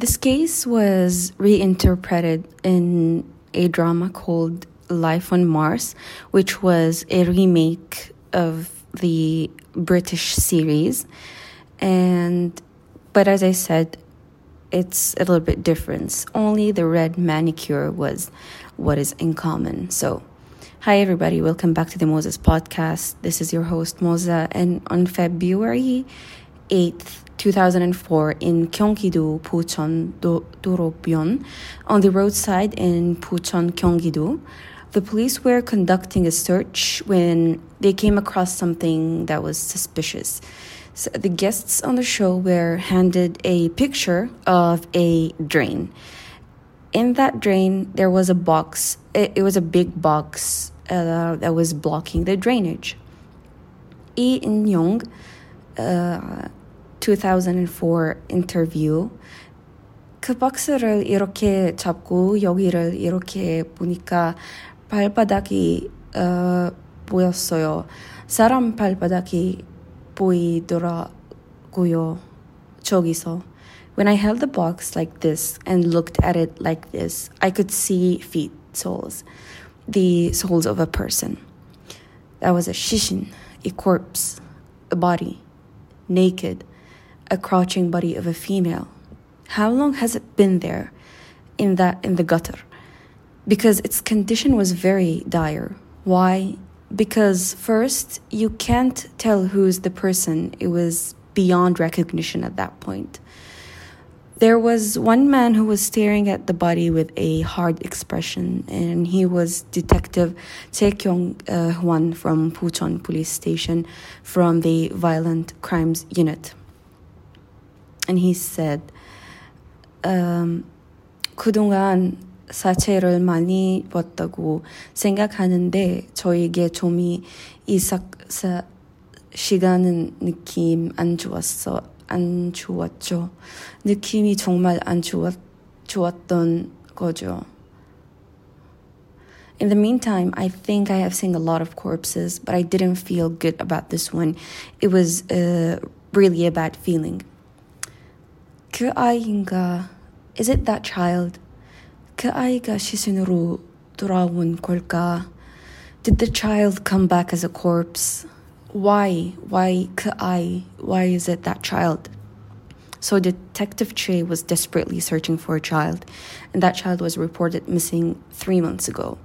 This case was reinterpreted in a drama called Life on Mars, which was a remake of the British series. And but as I said, it's a little bit different. Only the red manicure was what is in common. So, hi everybody, welcome back to the Moza's podcast. This is your host Moza, and on February 8th, 2004, in Gyeonggi-do, Dorobyeon, on the roadside in Bucheon, Gyeonggi-do, the police were conducting a search when they came across something that was suspicious. So the guests on the show were handed a picture of a drain. In that drain, there was a box. It, it was a big box uh, that was blocking the drainage. Lee In Young, uh, 2004 interview. 그 박스를 이렇게 잡고 여기를 이렇게 보니까 발바닥이 어, 보였어요. 사람 발바닥이 보이더라고요. 저기서. When I held the box like this and looked at it like this, I could see feet, soles, the soles of a person. That was a shishin, a corpse, a body, naked, a crouching body of a female. How long has it been there in that in the gutter? because its condition was very dire. Why? Because first, you can't tell who's the person. It was beyond recognition at that point. There was one man who was staring at the body with a hard expression, and he was Detective Tae Kyung uh, Hwan from Bucheon Police Station from the Violent Crimes Unit And he said, um, 그동안 사체를 많이 봤다고 생각하는데 저에게 좀이 이삭 시간은 느낌 안 좋았어 안 좋았죠 느낌이 정말 안 좋았 좋았던 거죠. In the meantime, I think I have seen a lot of corpses, but I didn't feel good about this one. It was uh, really a bad feeling. 그 아이인가? Is it that child? 그 아이가 시신으로 돌아온 걸까? Did the child come back as a corpse? Why? Why 그 아이? Why is it that child? So Detective Che was desperately searching for a child, and that child was reported missing three months ago.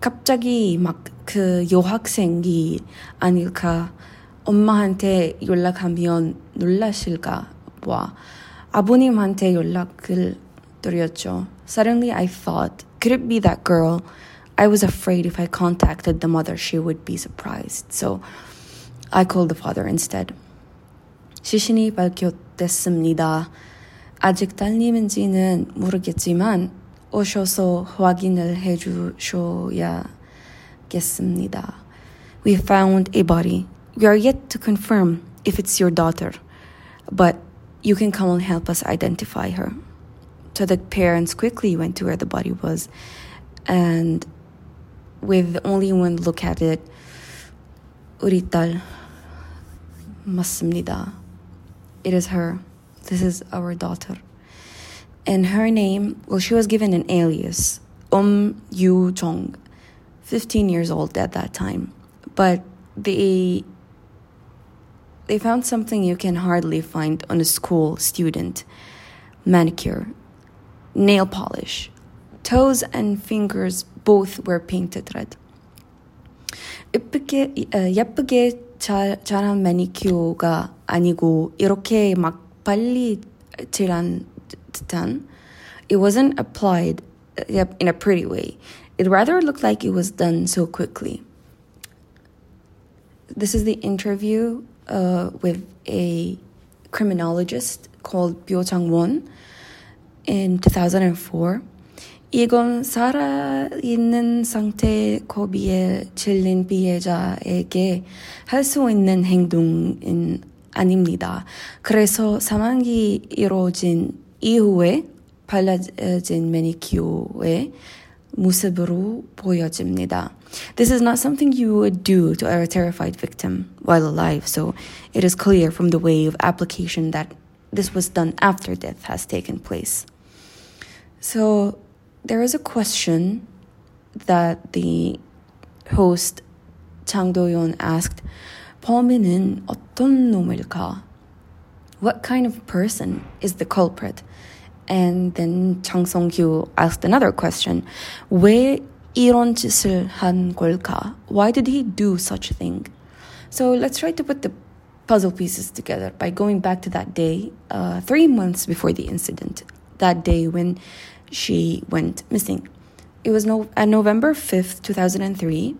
갑자기 막 그 여학생이 아닐까? 엄마한테 연락하면 놀라실까 봐. 아버님한테 연락을 드렸죠. Suddenly I thought, could it be that girl? I was afraid if I contacted the mother, she would be surprised. So I called the father instead. 시신이 발견됐습니다. 아직 딸님인지는 모르겠지만 오셔서 확인을 해주셔야겠습니다. We found a body. We are yet to confirm if it's your daughter, but you can come and help us identify her. So the parents quickly went to where the body was, and with only one look at it, Urital Masmnida. It is her. This is our daughter. And her name, well, she was given an alias, Um Yoo Jung, 15 years old at that time. But they. they found something you can hardly find on a school student manicure nail polish. Toes and fingers both were painted red. 예쁘게, 예쁘게 잘, 잘한 매니큐어가 아니고 이렇게 막 빨리 칠한 듯한 It wasn't applied in a pretty way. It rather looked like it was done so quickly. This is the interview uh, with a criminologist called Byo Chang-won in 2004. 이건 살아있는 상태 고비에 질린 피해자에게 할 수 있는 행동은 아닙니다. 그래서 사망이 이루어진 이후에 발라진 매니큐어의 모습으로 보여집니다. This is not something you would do to a terrified victim while alive, so it is clear from the way of application that this was done after death has taken place. So there is a question that the host Chang Do-yeon asked, 범인은 어떤 놈일까? What kind of person is the culprit? And then Chang Song-kyu asked another question, 왜 이런 짓을 한 걸까? Why did he do such a thing? So let's try to put the puzzle pieces together by going back to that day, uh, three months before the incident, that day when she went missing. It was no, on November 5th, 2003,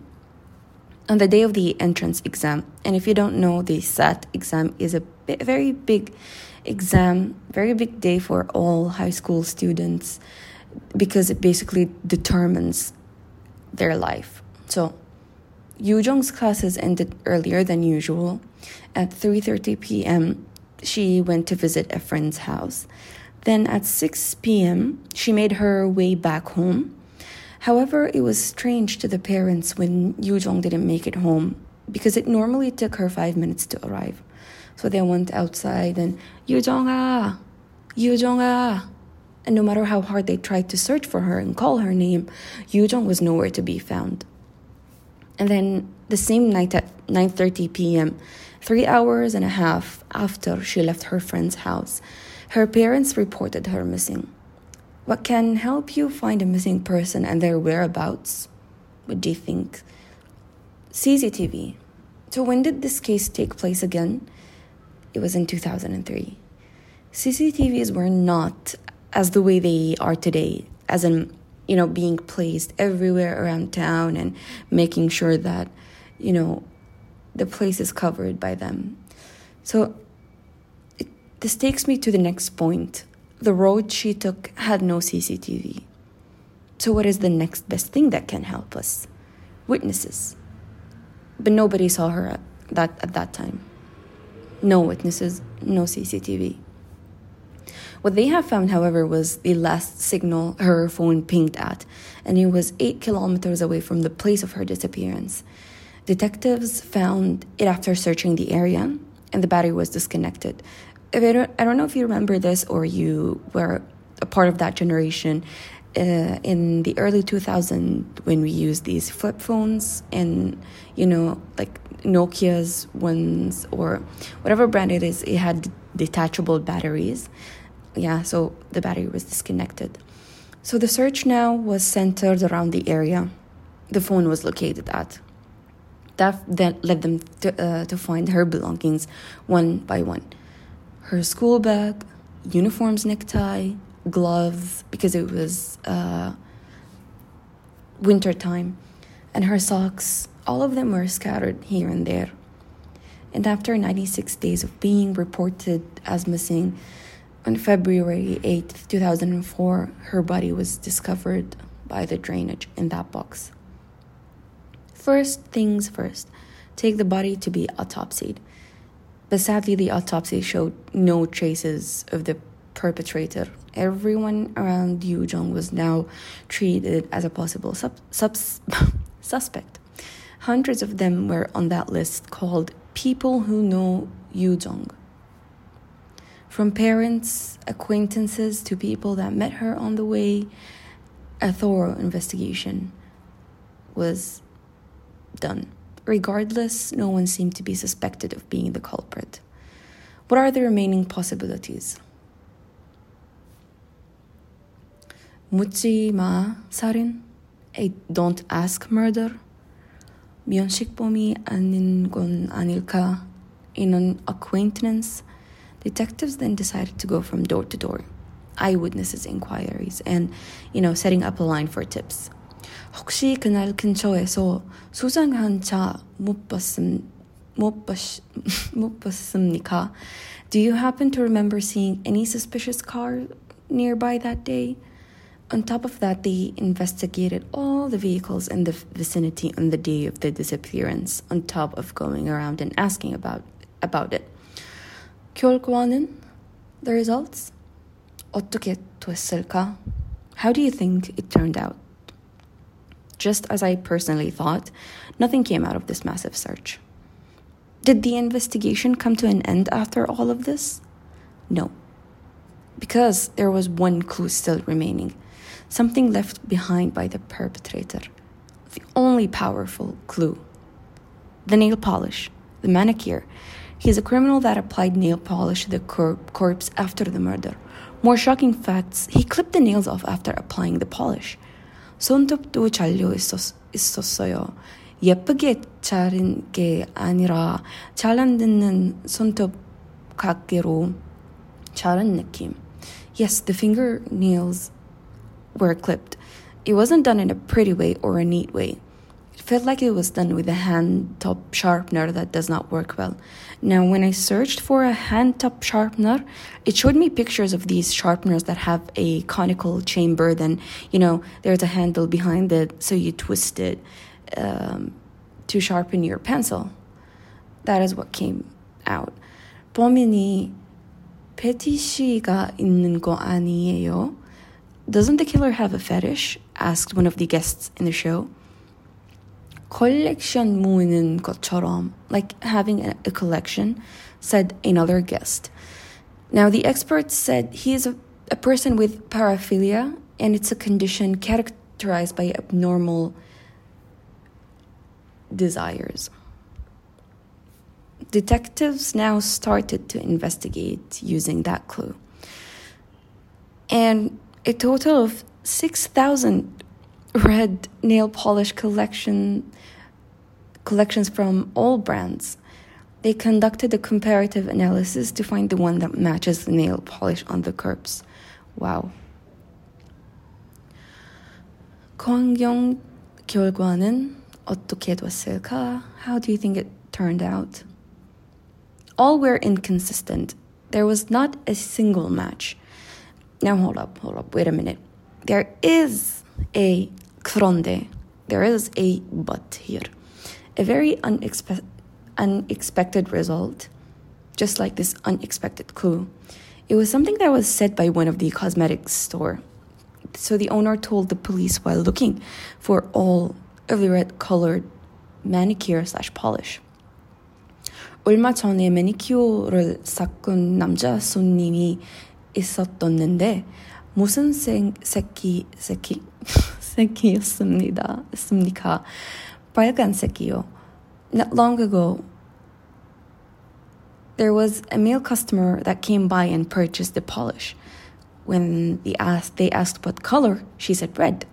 on the day of the entrance exam. And if you don't know, the SAT exam is a very big exam, very big day for all high school students because it basically determines their life. So, Yoo classes ended earlier than usual. At 3:30 p.m., she went to visit a friend's house. Then at 6 p.m., she made her way back home. However, it was strange to the parents when Yoo didn't make it home because it normally took her five minutes to arrive. So they went outside and Yoo ah, Yoo ah. And no matter how hard they tried to search for her and call her name, Yoo Jung was nowhere to be found. And then the same night at 9:30 p.m., 3 hours and a half after she left her friend's house, her parents reported her missing. What can help you find a missing person and their whereabouts? What do you think? CCTV. So, when did this case take place again? It was in 2003. CCTVs were not as the way they are today, as in, you know, being placed everywhere around town and making sure that, you know, the place is covered by them. So, it, this takes me to the next point. The road she took had no CCTV. So, what is the next best thing that can help us? Witnesses. But nobody saw her at that, at that time. No witnesses, no CCTV. What they have found, however, was the last signal her phone pinged at, and it was eight kilometers away from the place of her disappearance. Detectives found it after searching the area, and the battery was disconnected. I don't, I don't know if you remember this or you were a part of that generation. Uh, in the early 2000s, when we used these flip phones and, you know, like Nokia's ones or whatever brand it is, it had detachable batteries yeah, so the battery was disconnected. So the search now was centered around the area the phone was located at. That then led them to, uh, to find her belongings one by one her school bag, uniforms, necktie, gloves, because it was uh, winter time, and her socks. All of them were scattered here and there. And after 96 days of being reported as missing, on February 8, 2004, her body was discovered by the drainage in that box. First things first, take the body to be autopsied. But sadly, the autopsy showed no traces of the perpetrator. Everyone around Yoo Jung was now treated as a possible sub- subs- suspect. Hundreds of them were on that list called People Who Know Yoo Jung From parents, acquaintances to people that met her on the way, a thorough investigation was done. Regardless, no one seemed to be suspected of being the culprit. What are the remaining possibilities? 묻지 마 살인, a don't ask murder, 면식범이 아닌 건 아닐까, in an acquaintance, Detectives then decided to go from door to door, eyewitnesses inquiries, and, you know, setting up a line for tips. 혹시 그날 근처에서 수상한 차못 봤음 못, 봤, 못 봤습니까? Do you happen to remember seeing any suspicious car nearby that day? On top of that, they investigated all the vehicles in the vicinity on the day of the disappearance, on top of going around and asking about, about it. 결과는 the results 어떻게 됐을까? How do you think it turned out? Just as I personally thought, nothing came out of this massive search. Did the investigation come to an end after all of this? No. because there was one clue still remaining, something left behind by the perpetrator. The only powerful clue the nail polish, the manicure. He's a criminal that applied nail polish to the cor- corpse after the murder. More shocking facts, he clipped the nails off after applying the polish. 손톱도 잘려 있었, 있었어요. 예쁘게 자른 게 아니라 잘 안 듣는 손톱 각기로 자른 느낌. Yes, the fingernails were clipped. It wasn't done in a pretty way or a neat way. It felt like it was done with a hand top sharpener that does not work well. Now, when I searched for a hand top sharpener, it showed me pictures of these sharpeners that have a conical chamber. Then, you know, there's a handle behind it, so you twist it um, to sharpen your pencil. That is what came out. 범인이 패티시가 있는 거 아니에요? Doesn't the killer have a fetish? asked one of the guests in the show. 컬렉션 모으는 것처럼, like having a, a collection, said another guest. Now, the expert said he is a, a person with paraphilia, and it's a condition characterized by abnormal desires. Detectives now started to investigate using that clue. And a total of 6,000 red nail polish collection collections from all brands. They conducted a comparative analysis to find the one that matches the nail polish on the corpse. Wow. 광경 결과는 어떻게 됐을까? How do you think it turned out? All were inconsistent. There was not a single match. Now hold up, hold up, wait a minute. There is a 그런데. There is a but here. A very unexpe- unexpected result, just like this unexpected clue. It was something that was said by one of the cosmetics store. So the owner told the police while looking for all of the red colored manicure slash polish. 얼마 전에 매니큐어를 샀던 남자 손님이 있었던데 무슨 색이 색이 색이었습니다. 습니까? 빨간색이요. Not long ago, there was a male customer that came by and purchased the polish. When they asked, they asked what color, she said red.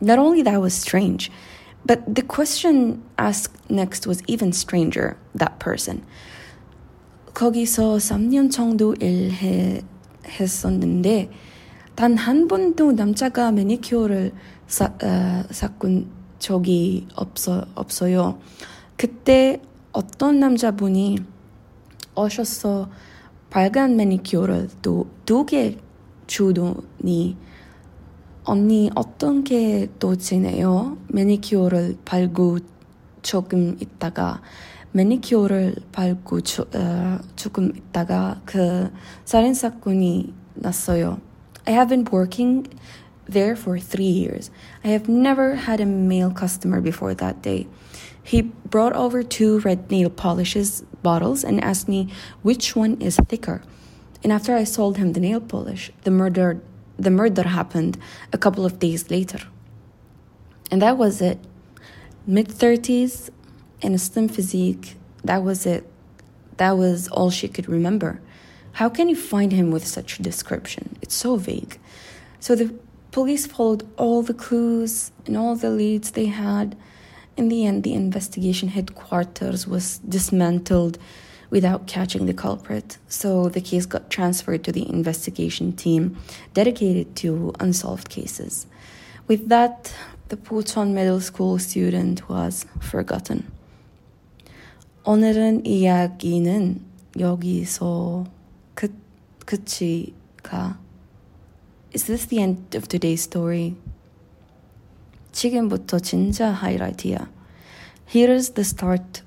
Not only that was strange, but the question asked next was even stranger, that person. 거기서 3년 정도 일했었는데 단 한 번도 남자가 매니큐어를 사, 어, 샀군 적이 없어, 없어요. 그때 어떤 남자분이 오셔서 빨간 매니큐어를 두개 주더니 언니 어떤 게또 지내요? 매니큐어를 발고 조금 있다가 매니큐어를 발고 조, 어, 조금 있다가 그 살인 사건이 났어요. I have been working there for three years. I have never had a male customer before that day. He brought over two red nail polishes bottles and asked me which one is thicker. And after I sold him the nail polish, the murder the murder happened a couple of days later. And that was it. Mid 30s and a slim physique, that was it. That was all she could remember. How can you find him with such a description? It's so vague. So the Police followed all the clues and all the leads they had. In the end, the investigation headquarters was dismantled without catching the culprit, so the case got transferred to the investigation team dedicated to unsolved cases. With that, the Bucheon Middle School student was forgotten. 오늘은 이야기는 여기서 끝, 끝이 가. Is this the end of today's story? 지금부터 진짜 하이라이트야. Here's the start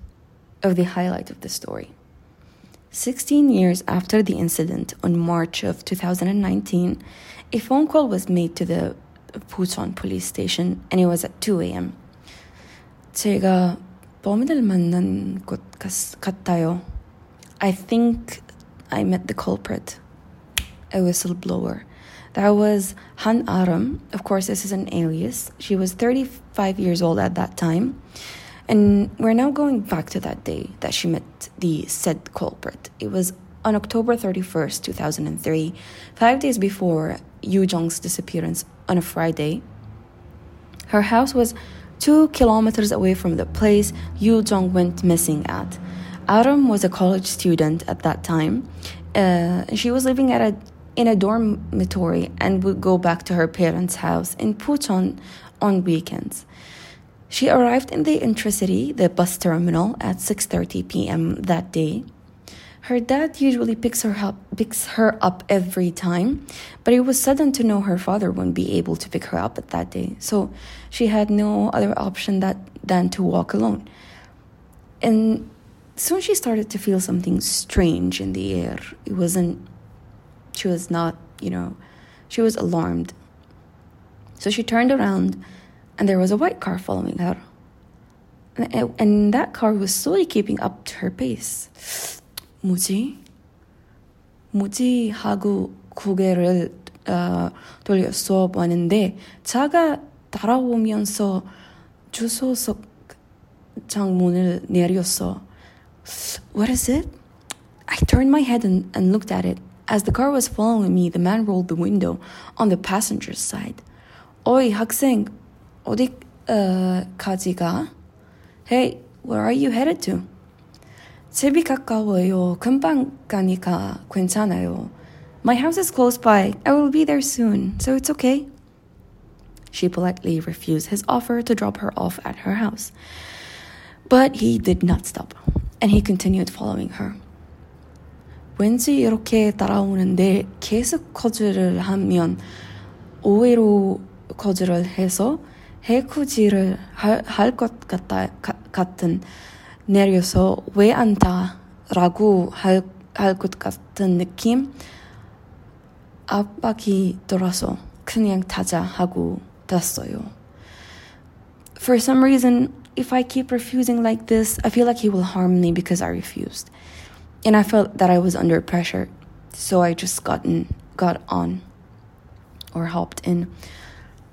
of the highlight of the story. 16 years after the incident, on March of 2019, a phone call was made to the Puchon police station and it was at 2 a.m. 제가 범인을 만난 것 같아요. I think I met the culprit. a whistleblower. That was Han Aram. Of course, this is an alias. She was 35 years old at that time. And we're now going back to that day that she met the said culprit. It was on October 31st, 2003, five days before Yoo Jung's disappearance on a Friday. Her house was two kilometers away from the place Yoo Jung went missing at. Aram was a college student at that time. Uh, she was living at a in a dormitory and would go back to her parents' house in Bucheon on weekends. She arrived in the Intracity, the bus terminal, at 6:30 p.m. that day. Her dad usually picks her up picks her up every time, but it was sudden to know her father wouldn't be able to pick her up at that day. So she had no other option that than to walk alone. And soon she started to feel something strange in the air. It wasn't she was not, you know, she was alarmed. So she turned around and there was a white car following her. And, and that car was slowly keeping up to her pace. 뭐지? 뭐지? 하고 고개를 어, 돌렸어 보는데 차가 따라오면서 주소석 창문을 내렸어. What is it? I turned my head and, and looked at it. As the car was following me, the man rolled the window on the passenger's side. Oi, 학생, 어디까지 가? Hey, where are you headed to? 집이 가까워요. 금방 가니까 괜찮아요. My house is close by. I will be there soon, so it's okay. She politely refused his offer to drop her off at her house. But he did not stop, and he continued following her. 왠지 이렇게 따라오는데 계속 거절을 하면 오해로 거절을 해서 해코지를 할 것 같다 같은 내려서 왜 안다라고 할것 같은 느낌 압박이 들어서 그냥 타자 하고 탔어요. For some reason, if I keep refusing like this, I feel like he will harm me because I refused. and I felt that I was under pressure, so I just gotten got on or hopped in.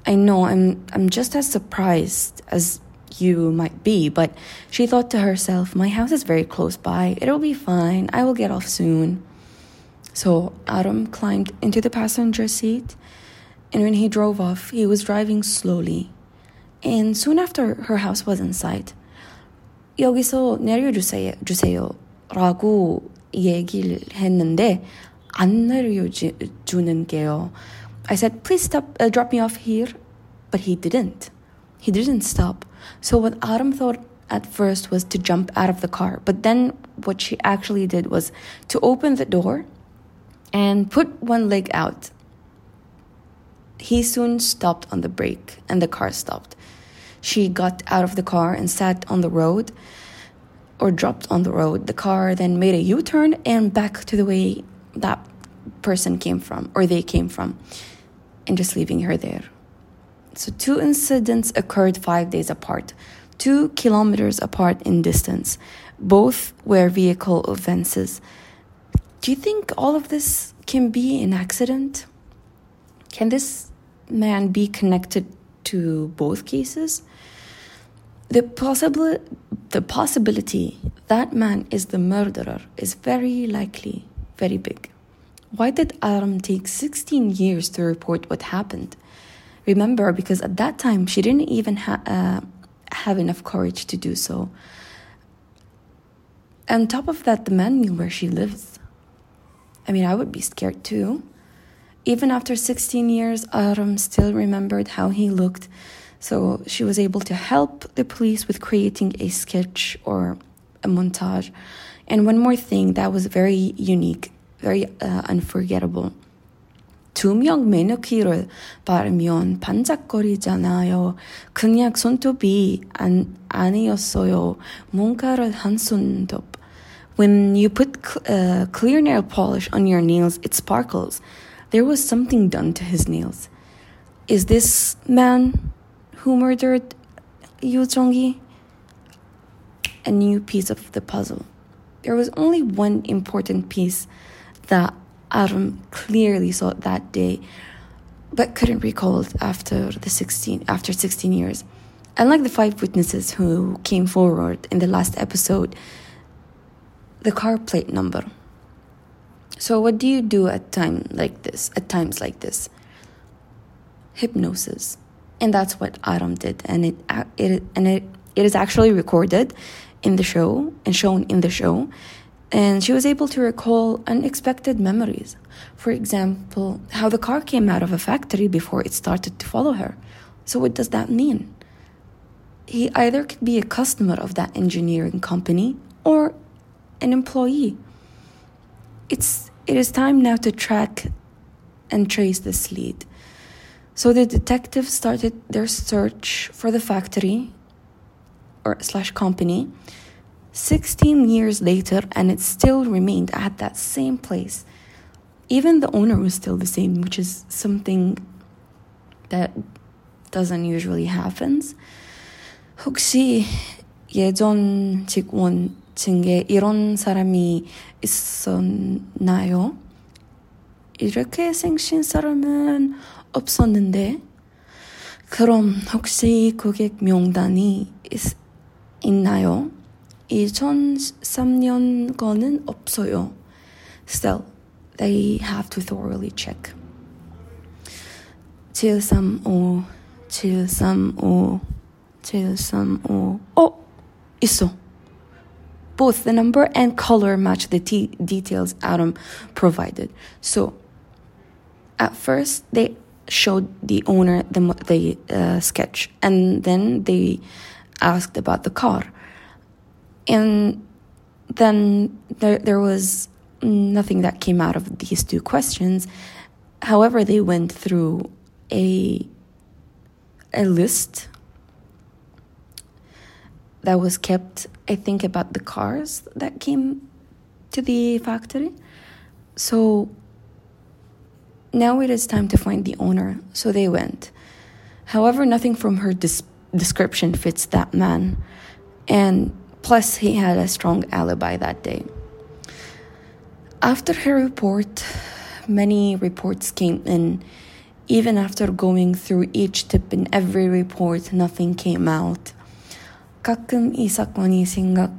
I know I'm I'm just as surprised as you might be, but she thought to herself, My house is very close by, it'll be fine, I will get off soon. So Aram climbed into the passenger seat, and when he drove off, he was driving slowly. And soon after, her house was in sight. 여기서 내려 주세요 라고 얘기를 했는데 안 내려주는 게요. I said, please stop, uh, drop me off here. But he didn't. He didn't stop. So what Aram thought at first was to jump out of the car. But then what she actually did was to open the door and put one leg out. He soon stopped on the brake and the car stopped. She got out of the car and sat on the road or dropped on the road. The car then made a U turn and back to the way that person came from or they came from, and just leaving her there. So, two incidents occurred five days apart, two kilometers apart in distance. Both were vehicle offenses. Do you think all of this can be an accident? Can this man be connected to both cases? The, possible, the possibility that man is the murderer is very likely, very big. Why did Aram take 16 years to report what happened? Remember, because at that time she didn't even ha- uh, have enough courage to do so. On top of that, the man knew where she lives. I mean, I would be scared too. Even after 16 years, Aram still remembered how he looked, so she was able to help the police with creating a sketch or a montage. And one more thing that was very unique, very uh, unforgettable. 두명 매너키를 바르면 반짝거리잖아요. 그냥 손톱이 안, 아니었어요. 뭔가를 한 손톱. When you put uh, clear nail polish on your nails, it sparkles. There was something done to his nails. Is this man who murdered Yu Jonggi? A new piece of the puzzle. There was only one important piece that Aram clearly saw that day, but couldn't recall it after the 16 after 16 years. Unlike the five witnesses who came forward in the last episode, the car plate number. So what do you do at time like this? At times like this? Hypnosis. And that's what Aram did and it it and it it is actually recorded in the show and shown in the show and she was able to recall unexpected memories. For example, how the car came out of a factory before it started to follow her. So, what does that mean? He either could be a customer of that engineering company or an employee. It's, it is time now to track and trace this lead. So the detectives started their search for the factory or slash company 16 years later and it still remained at that same place even the owner was still the same which is something that doesn't usually happens 혹시 예전 직원 중에 이런 사람이 있었나요? 이렇게 생긴 사람은 없었는데, 그럼 혹시 고객 명단이 있, 있나요? 2003년 거는 없어요. Still, they have to thoroughly check. 735, 735, 735. 어, 있어. Both the number and color match the details Aram provided. So, at first, they showed the owner the, the uh, sketch and then they asked about the car and then there, there was nothing that came out of these two questions. However, they went through a a list that was kept, I think, about the cars that came to the factory. So now it is time to find the owner. So they went. However, nothing from her dis- description fits that man. And Plus, he had a strong alibi that day. After her report, many reports came in. Even after going through each tip in every report, nothing came out. 가끔 이 사건이 생각나세요?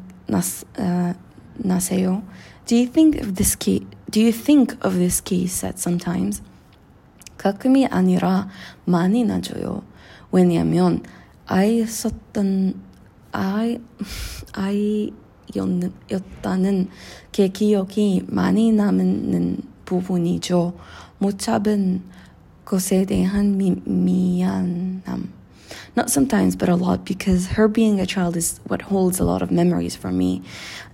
Do you think of this case? Do you think of this case at sometimes? 가끔이 아니라 많이 나줘요. 왜냐면 아이 썼던 아이, 아이였다는 게 기억이 많이 남는 부분이죠. 못 잡은 것에 대한 미, 미안함. Not sometimes, but a lot, because her being a child is what holds a lot of memories for me,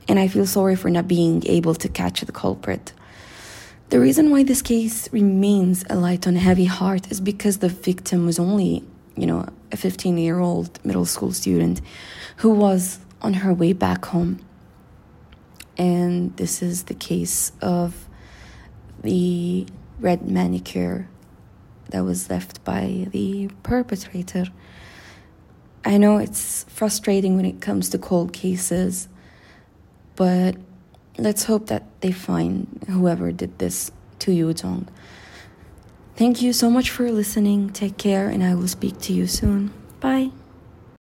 and I feel sorry for not being able to catch the culprit. The reason why this case remains a light on heavy heart is because the victim was only, you know, a 15 year old middle school student who was on her way back home. And this is the case of the red manicure that was left by the perpetrator. I know it's frustrating when it comes to cold cases, but let's hope that they find whoever did this to you, Jong. Thank you so much for listening. Take care, and I will speak to you soon. Bye.